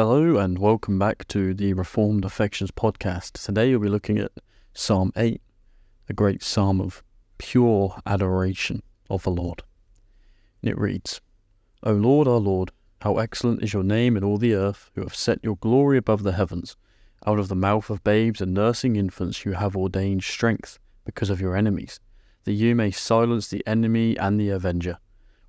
Hello and welcome back to the Reformed Affections podcast. Today we'll be looking at Psalm 8, a great psalm of pure adoration of the Lord. And it reads, O Lord, our Lord, how excellent is your name in all the earth, who have set your glory above the heavens. Out of the mouth of babes and nursing infants you have ordained strength because of your enemies, that you may silence the enemy and the avenger.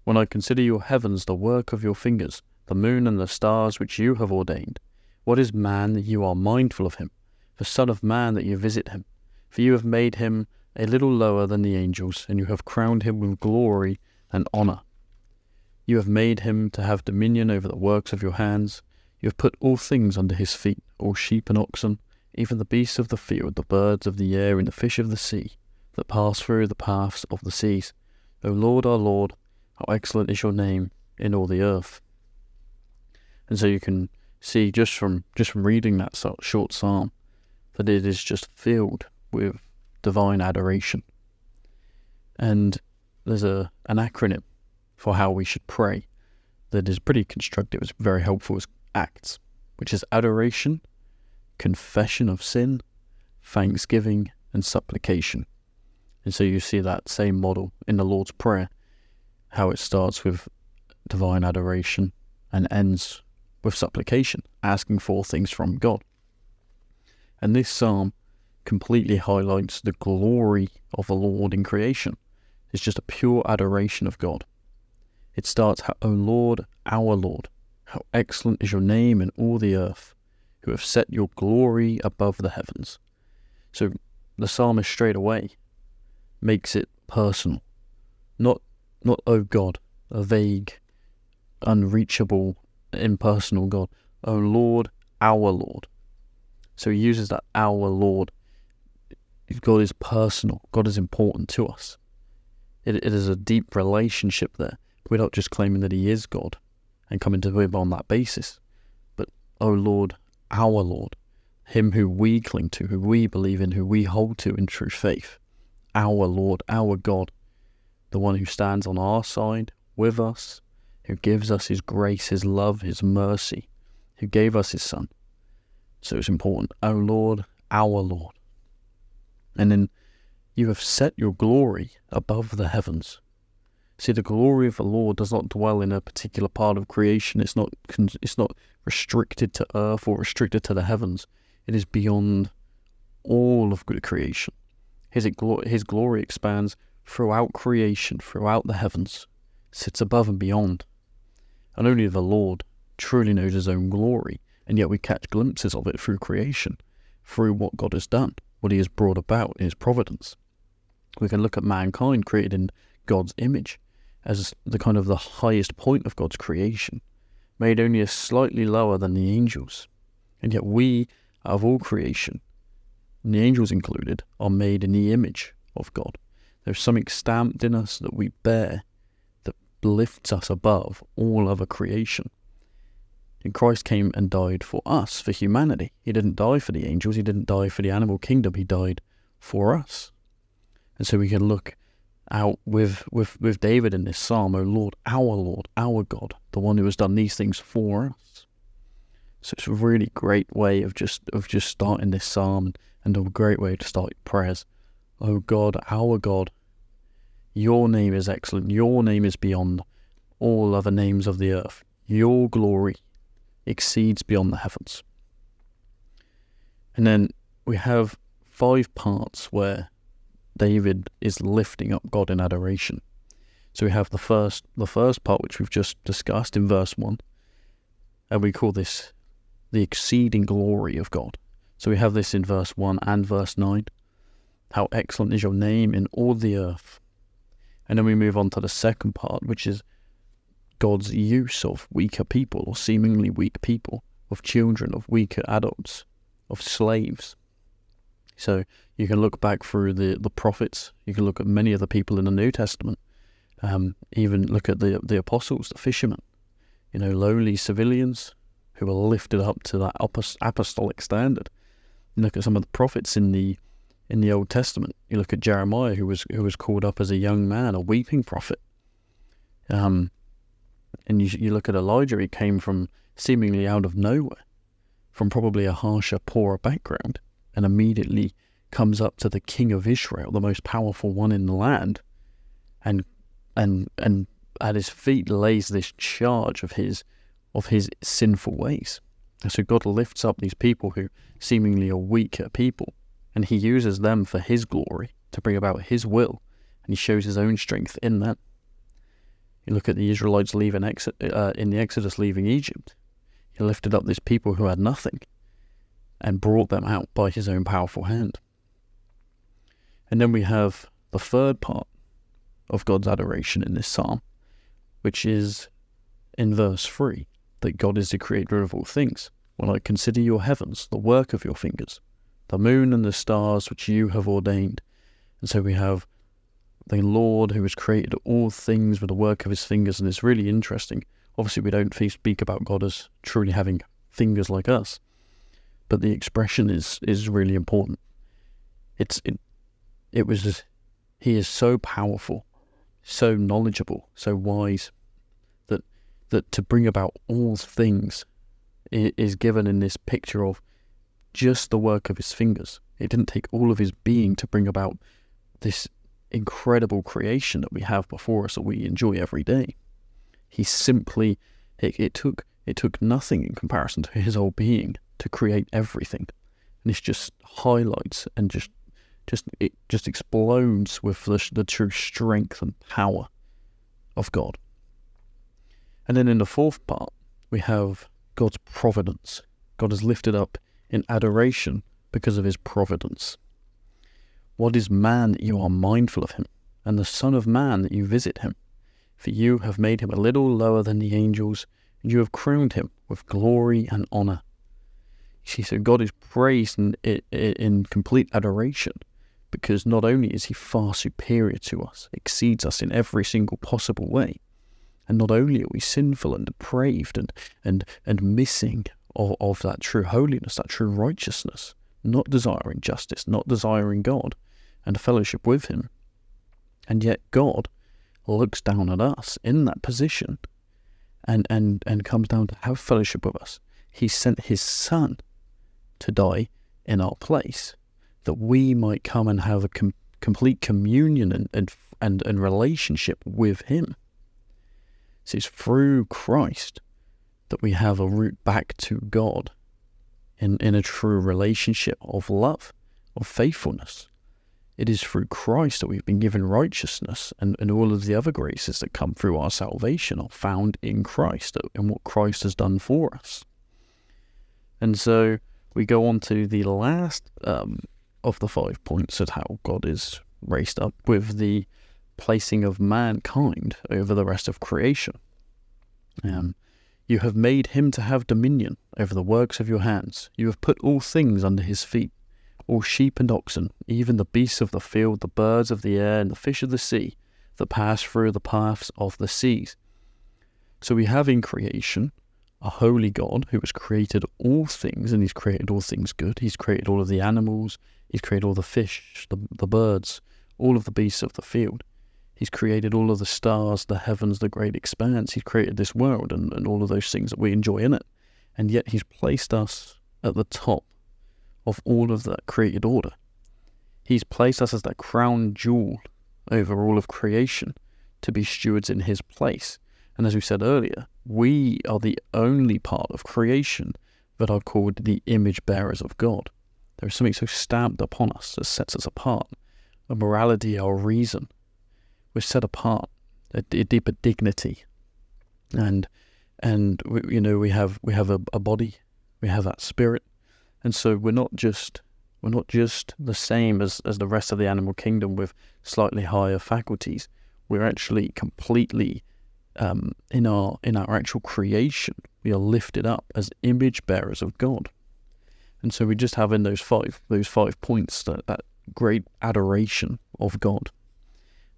When I consider your heavens, the work of your fingers, the moon and the stars which you have ordained. What is man that you are mindful of him? The Son of Man that you visit him? For you have made him a little lower than the angels, and you have crowned him with glory and honour. You have made him to have dominion over the works of your hands. You have put all things under his feet, all sheep and oxen, even the beasts of the field, the birds of the air, and the fish of the sea, that pass through the paths of the seas. O Lord, our Lord, how excellent is your name in all the earth. And so you can see just from just from reading that short psalm that it is just filled with divine adoration. And there's a an acronym for how we should pray that is pretty constructive. It's very helpful as acts, which is adoration, confession of sin, thanksgiving, and supplication. And so you see that same model in the Lord's Prayer, how it starts with divine adoration and ends with supplication, asking for things from God. And this psalm completely highlights the glory of the Lord in creation. It's just a pure adoration of God. It starts, O Lord, our Lord, how excellent is your name in all the earth, who have set your glory above the heavens. So the psalmist straight away makes it personal. Not not oh God, a vague, unreachable impersonal God. O Lord, our Lord. So he uses that our Lord. God is personal. God is important to us. It, it is a deep relationship there. We're not just claiming that He is God and coming to Him on that basis, but, O Lord, our Lord, Him who we cling to, who we believe in, who we hold to in true faith, our Lord, our God, the one who stands on our side with us, who gives us His grace, His love, His mercy, who gave us His Son. So it's important. O Lord, our Lord. And then you have set your glory above the heavens. See, the glory of the Lord does not dwell in a particular part of creation. It's not it's not restricted to earth or restricted to the heavens. It is beyond all of good creation. His, his glory expands throughout creation, throughout the heavens, sits above and beyond. And only the Lord truly knows his own glory, and yet we catch glimpses of it through creation, through what God has done, what he has brought about in his providence. We can look at mankind created in God's image as the kind of the highest point of God's creation, made only a slightly lower than the angels. And yet we, out of all creation, and the angels included, are made in the image of God. There's something stamped in us that we bear lifts us above all other creation. And Christ came and died for us, for humanity. He didn't die for the angels, he didn't die for the animal kingdom, he died for us. And so we can look out with, with, with David in this psalm, O Lord, our Lord, our God, the one who has done these things for us. So it's a really great way of just of just starting this psalm and a great way to start your prayers. O God, our God, your name is excellent. Your name is beyond all other names of the earth. Your glory exceeds beyond the heavens. And then we have five parts where David is lifting up God in adoration. So we have the first the first part which we've just discussed in verse 1 and we call this the exceeding glory of God. So we have this in verse 1 and verse 9. How excellent is your name in all the earth. And then we move on to the second part, which is God's use of weaker people or seemingly weak people, of children, of weaker adults, of slaves. So you can look back through the, the prophets, you can look at many of the people in the New Testament, um, even look at the, the apostles, the fishermen, you know, lowly civilians who were lifted up to that apostolic standard. Look at some of the prophets in the in the Old Testament. You look at Jeremiah, who was who was called up as a young man, a weeping prophet. Um, And you, you look at Elijah, he came from seemingly out of nowhere, from probably a harsher, poorer background, and immediately comes up to the king of Israel, the most powerful one in the land, and and and at his feet lays this charge of his of his sinful ways. And so God lifts up these people who seemingly are weaker people, and he uses them for his glory to bring about his will, and he shows his own strength in them. You look at the Israelites leaving uh, in the Exodus, leaving Egypt. He lifted up this people who had nothing, and brought them out by his own powerful hand. And then we have the third part of God's adoration in this psalm, which is in verse 3 that God is the creator of all things. When I consider your heavens, the work of your fingers, the moon and the stars which you have ordained. And so we have the Lord who has created all things with the work of his fingers, and it's really interesting. Obviously, we don't speak about God as truly having fingers like us, but the expression is is really important. It's it, it was he is so powerful, so knowledgeable, so wise that that to bring about all things is given in this picture of just the work of his fingers. It didn't take all of his being to bring about this incredible creation that we have before us that we enjoy every day. He simply it, it took it took nothing in comparison to his whole being to create everything. And this just highlights and just just it just explodes with the, the true strength and power of God. And then in the fourth part, we have God's providence. God is lifted up in adoration because of his providence. What is man that you are mindful of him, and the Son of Man that you visit him? For you have made him a little lower than the angels, and you have crowned him with glory and honor. See, so God is praised in, in, in complete adoration because not only is he far superior to us, exceeds us in every single possible way, and not only are we sinful and depraved and and and missing of, of that true holiness, that true righteousness, not desiring justice, not desiring God and fellowship with him, and yet God looks down at us in that position and, and, and comes down to have fellowship with us. He sent his son to die in our place that we might come and have a com- complete communion and, and, and, and relationship with Him. So it's through Christ that we have a route back to God in, in a true relationship of love, of faithfulness. It is through Christ that we've been given righteousness, and, and all of the other graces that come through our salvation are found in Christ and what Christ has done for us. And so we go on to the last um, of the five points of how God is raised up with the placing of mankind over the rest of creation. Um, you have made him to have dominion over the works of your hands. You have put all things under his feet, all sheep and oxen, even the beasts of the field, the birds of the air, and the fish of the sea that pass through the paths of the seas. So we have in creation a holy God who has created all things, and he's created all things good. He's created all of the animals, He's created all the fish, the, the birds, all of the beasts of the field. He's created all of the stars, the heavens, the great expanse. He's created this world and, and all of those things that we enjoy in it. And yet He's placed us at the top of all of that created order. He's placed us as that crown jewel over all of creation to be stewards in His place. And as we said earlier, we are the only part of creation that are called the image bearers of God. There is something so stamped upon us that sets us apart. A morality, our reason. We're set apart, a, a deeper dignity, and and we, you know we have we have a, a body, we have that spirit, and so we're not just we're not just the same as, as the rest of the animal kingdom with slightly higher faculties. We're actually completely um, in our in our actual creation. We are lifted up as image bearers of God. And so we just have in those five those five points that, that great adoration of God.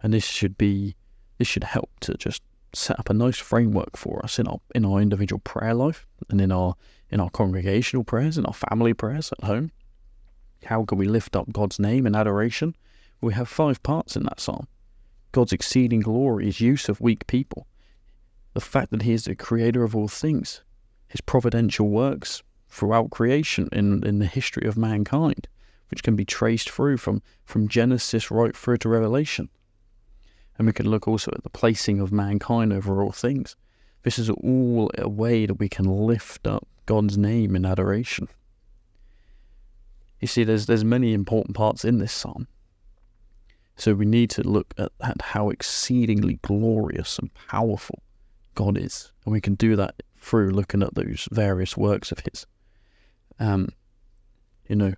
And this should be this should help to just set up a nice framework for us in our in our individual prayer life and in our in our congregational prayers, in our family prayers at home. How can we lift up God's name in adoration? We have five parts in that psalm. God's exceeding glory is use of weak people. the fact that He is the creator of all things, His providential works throughout creation in, in the history of mankind, which can be traced through from, from Genesis right through to Revelation. And we can look also at the placing of mankind over all things. This is all a way that we can lift up God's name in adoration. You see, there's there's many important parts in this psalm. So we need to look at, at how exceedingly glorious and powerful God is. And we can do that through looking at those various works of His. Um, you know,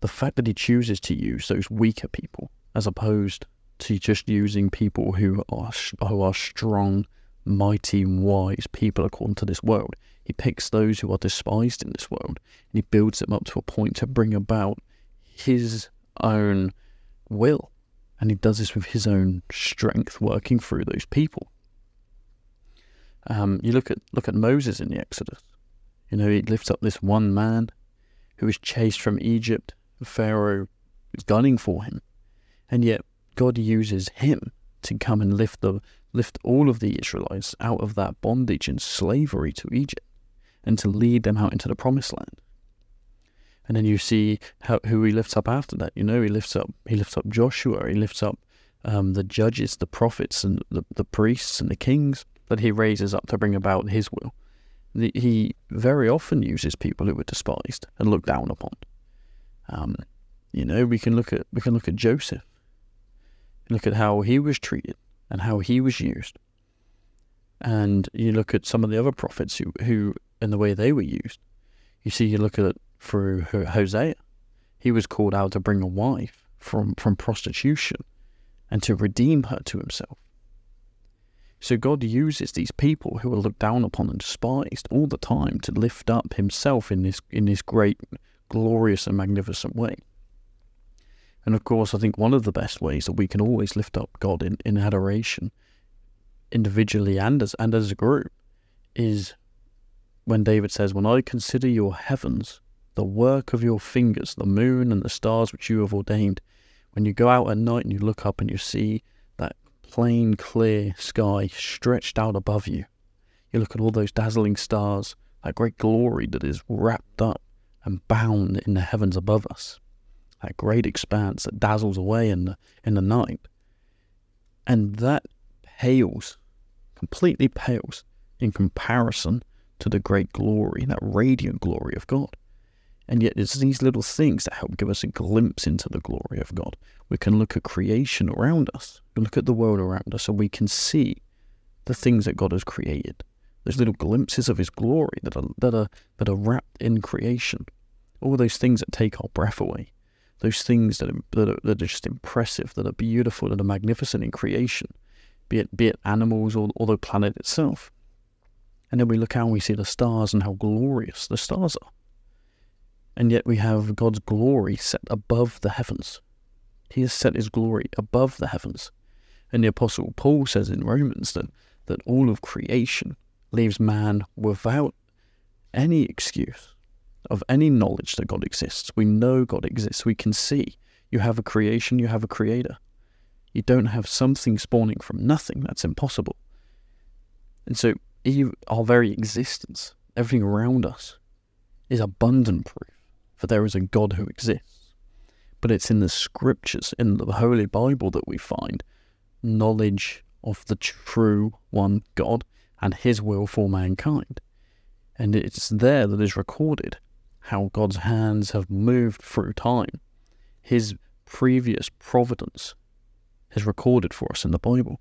the fact that He chooses to use those weaker people as opposed to just using people who are who are strong, mighty, wise people according to this world. He picks those who are despised in this world and he builds them up to a point to bring about his own will. And he does this with his own strength working through those people. Um, you look at look at Moses in the Exodus. You know, he lifts up this one man who is chased from Egypt. Pharaoh is gunning for him. And yet God uses him to come and lift the lift all of the Israelites out of that bondage and slavery to Egypt and to lead them out into the promised land. And then you see how, who he lifts up after that. You know, he lifts up he lifts up Joshua, he lifts up um, the judges, the prophets, and the, the priests and the kings that he raises up to bring about his will. The, he very often uses people who were despised and looked down upon. Um, you know, we can look at we can look at Joseph. Look at how he was treated and how he was used. And you look at some of the other prophets who, who the way they were used. You see, you look at it through Hosea. He was called out to bring a wife from, from prostitution and to redeem her to himself. So God uses these people who are looked down upon and despised all the time to lift up himself in this in this great, glorious and magnificent way. And of course, I think one of the best ways that we can always lift up God in, in adoration, individually and as, and as a group, is when David says, When I consider your heavens, the work of your fingers, the moon and the stars which you have ordained, when you go out at night and you look up and you see that plain, clear sky stretched out above you, you look at all those dazzling stars, that great glory that is wrapped up and bound in the heavens above us that great expanse that dazzles away in the in the night. And that pales, completely pales in comparison to the great glory, that radiant glory of God. And yet it's these little things that help give us a glimpse into the glory of God. We can look at creation around us, we look at the world around us, and we can see the things that God has created. Those little glimpses of his glory that are that are that are wrapped in creation. All those things that take our breath away those things that are, that are, that are just impressive, that are beautiful, that are magnificent in creation, be it be it animals or, or the planet itself. And then we look out and we see the stars and how glorious the stars are. And yet we have God's glory set above the heavens. He has set his glory above the heavens. And the Apostle Paul says in Romans that, that all of creation leaves man without any excuse of any knowledge that God exists. We know God exists. We can see. You have a creation, you have a creator. You don't have something spawning from nothing. That's impossible. And so, our very existence, everything around us, is abundant proof for there is a God who exists. But it's in the scriptures, in the Holy Bible, that we find knowledge of the true one God and his will for mankind. And it's there that is recorded how God's hands have moved through time. His previous providence is recorded for us in the Bible.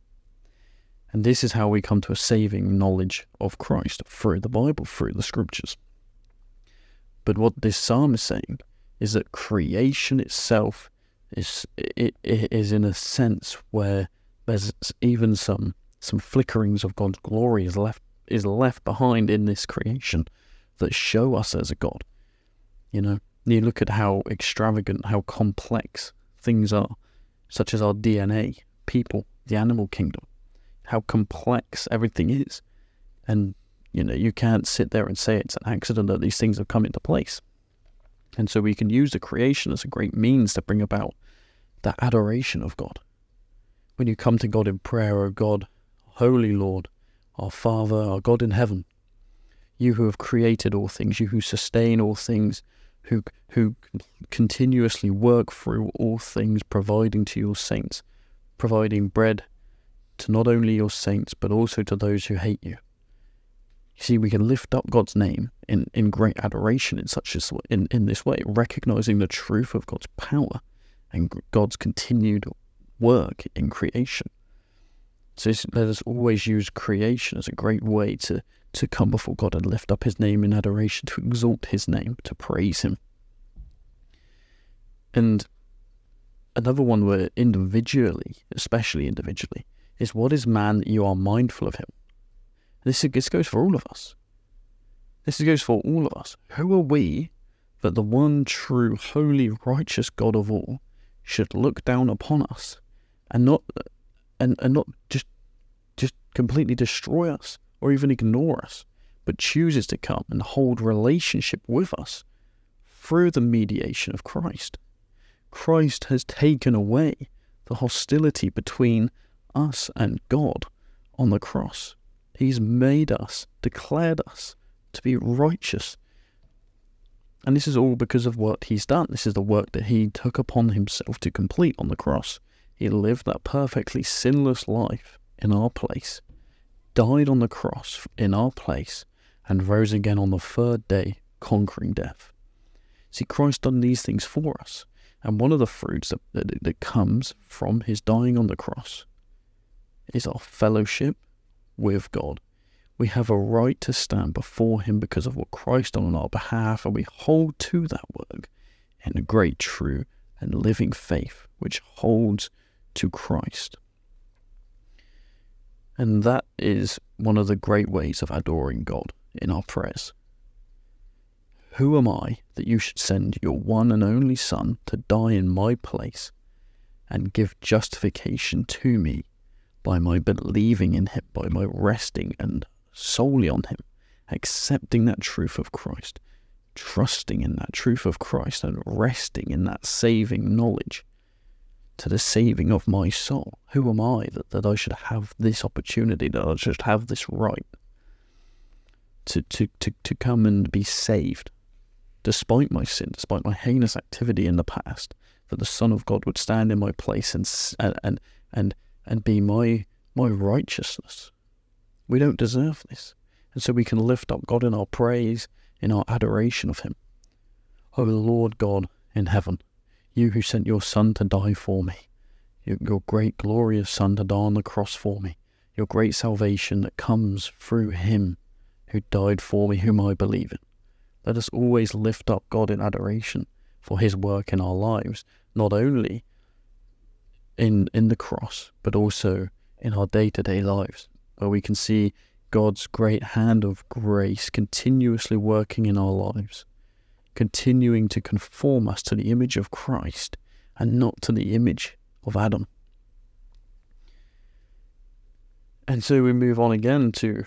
And this is how we come to a saving knowledge of Christ through the Bible, through the scriptures. But what this psalm is saying is that creation itself is it, it is in a sense where there's even some some flickerings of God's glory is left is left behind in this creation that show us as a God. You know, you look at how extravagant, how complex things are, such as our DNA, people, the animal kingdom, how complex everything is. And, you know, you can't sit there and say it's an accident that these things have come into place. And so we can use the creation as a great means to bring about that adoration of God. When you come to God in prayer, oh God, Holy Lord, our Father, our God in heaven, you who have created all things, you who sustain all things, who, who continuously work through all things, providing to your saints, providing bread to not only your saints, but also to those who hate you. You see, we can lift up God's name in, in great adoration in such a, in, in this way, recognizing the truth of God's power and God's continued work in creation. So let us always use creation as a great way to, to come before God and lift up his name in adoration, to exalt his name, to praise him. And another one where individually, especially individually, is what is man that you are mindful of him? This, this goes for all of us. This goes for all of us. Who are we that the one true, holy, righteous God of all should look down upon us and not and, and not just just completely destroy us or even ignore us, but chooses to come and hold relationship with us through the mediation of Christ. Christ has taken away the hostility between us and God on the cross. He's made us, declared us to be righteous. And this is all because of what he's done. This is the work that he took upon himself to complete on the cross. He lived that perfectly sinless life in our place, died on the cross in our place, and rose again on the third day, conquering death. See, Christ done these things for us. And one of the fruits that, that, that comes from his dying on the cross is our fellowship with God. We have a right to stand before Him because of what Christ done on our behalf, and we hold to that work in a great, true, and living faith which holds to Christ. And that is one of the great ways of adoring God in our prayers. Who am I that you should send your one and only Son to die in my place and give justification to me by my believing in Him, by my resting and solely on Him, accepting that truth of Christ, trusting in that truth of Christ, and resting in that saving knowledge to the saving of my soul. Who am I that, that I should have this opportunity, that I should have this right to, to, to, to come and be saved, despite my sin, despite my heinous activity in the past, that the Son of God would stand in my place and, and, and and be my my righteousness. We don't deserve this. And so we can lift up God in our praise, in our adoration of Him. O Lord God in heaven, you who sent your Son to die for me, your great glorious Son to die on the cross for me, your great salvation that comes through Him who died for me, whom I believe in. Let us always lift up God in adoration for His work in our lives, not only in in the cross, but also in our day to day lives, where we can see God's great hand of grace continuously working in our lives, continuing to conform us to the image of Christ and not to the image of Adam. And so we move on again to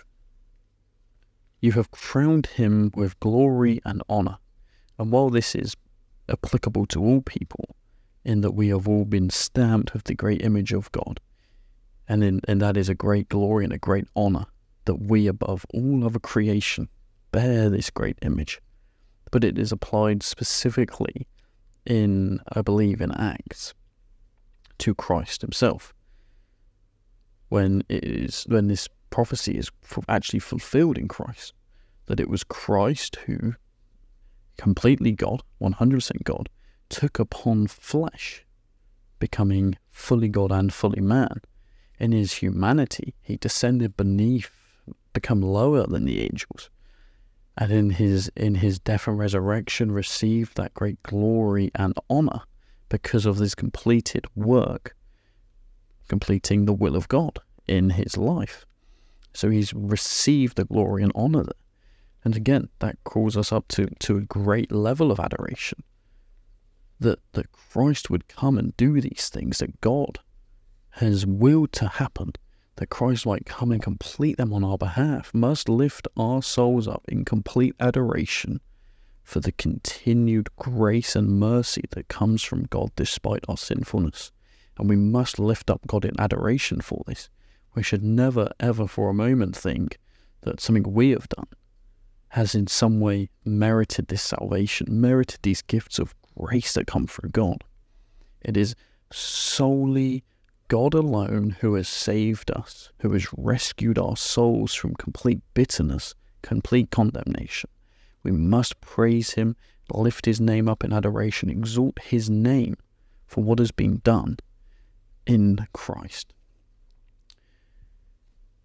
you have crowned him with glory and honor. And while this is applicable to all people, in that we have all been stamped with the great image of God. And, in, and that is a great glory and a great honor that we, above all other creation, bear this great image. But it is applied specifically in, I believe, in Acts to Christ himself. When it is when this prophecy is actually fulfilled in Christ, that it was Christ who, completely God, 100% God, took upon flesh, becoming fully God and fully man. In his humanity, he descended beneath, become lower than the angels, and in his in his death and resurrection received that great glory and honor because of his completed work, completing the will of God in his life. So he's received the glory and honor. And again, that calls us up to, to a great level of adoration that, that Christ would come and do these things, that God has willed to happen, that Christ might come and complete them on our behalf, must lift our souls up in complete adoration for the continued grace and mercy that comes from God despite our sinfulness. And we must lift up God in adoration for this. We should never, ever for a moment think that something we have done has in some way merited this salvation, merited these gifts of grace that come through God. It is solely God alone who has saved us, who has rescued our souls from complete bitterness, complete condemnation. We must praise Him, lift His name up in adoration, exalt His name for what has been done in Christ.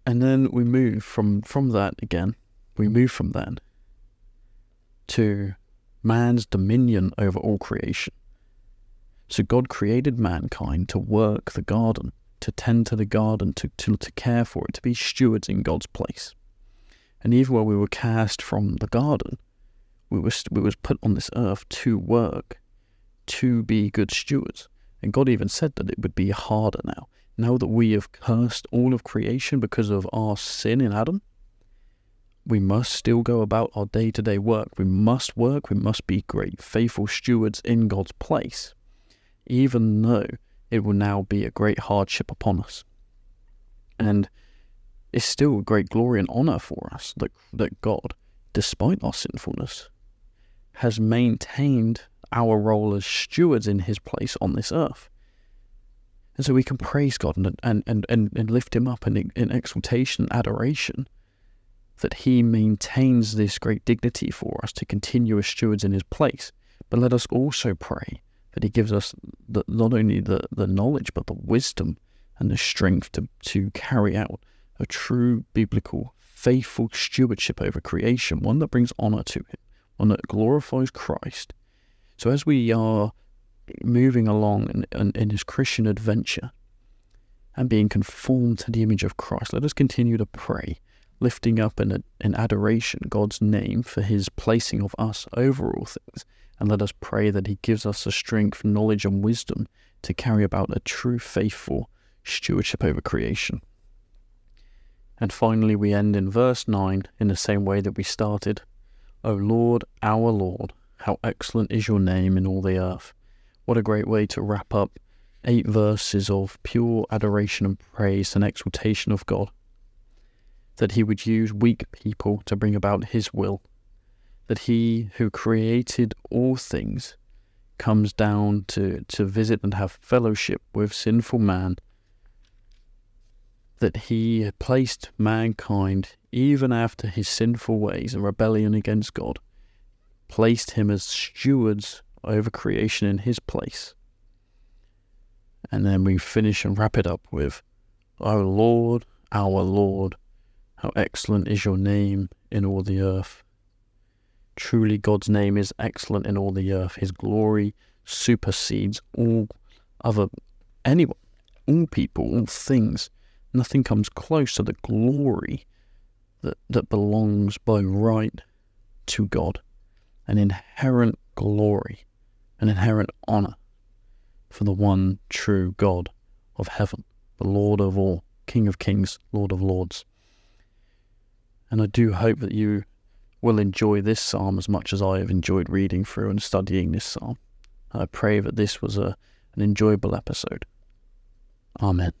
And then we move from, from that again, we move from that to man's dominion over all creation. So God created mankind to work the garden, to tend to the garden, to, to, to care for it, to be stewards in God's place. And even when we were cast from the garden, we were, we was put on this earth to work, to be good stewards. And God even said that it would be harder now. Now that we have cursed all of creation because of our sin in Adam, we must still go about our day to day work. We must work. We must be great, faithful stewards in God's place, even though it will now be a great hardship upon us. And it's still a great glory and honor for us that, that God, despite our sinfulness, has maintained our role as stewards in his place on this earth. And so we can praise God and, and, and, and, lift him up in, in exaltation and adoration that he maintains this great dignity for us to continue as stewards in his place. But let us also pray that he gives us the, not only the, the knowledge, but the wisdom and the strength to, to carry out a true biblical, faithful stewardship over creation, one that brings honor to him, one that glorifies Christ. So as we are moving along in, in, in his Christian adventure and being conformed to the image of Christ, let us continue to pray lifting up in, in adoration God's name for his placing of us over all things. And let us pray that he gives us the strength, knowledge, and wisdom to carry about a true, faithful stewardship over creation. And finally, we end in verse 9 in the same way that we started. O Lord, our Lord, how excellent is your name in all the earth. What a great way to wrap up eight verses of pure adoration and praise and exaltation of God that he would use weak people to bring about his will, that he who created all things comes down to, to visit and have fellowship with sinful man, that he placed mankind, even after his sinful ways and rebellion against God, placed him as stewards over creation in his place. And then we finish and wrap it up with, O Lord, our Lord, how excellent is your name in all the earth. Truly, God's name is excellent in all the earth. His glory supersedes all other, anyone, all people, all things. Nothing comes close to the glory that, that belongs by right to God. An inherent glory, an inherent honor for the one true God of heaven, the Lord of all, King of kings, Lord of lords. And I do hope that you will enjoy this psalm as much as I have enjoyed reading through and studying this psalm. I pray that this was a, an enjoyable episode. Amen.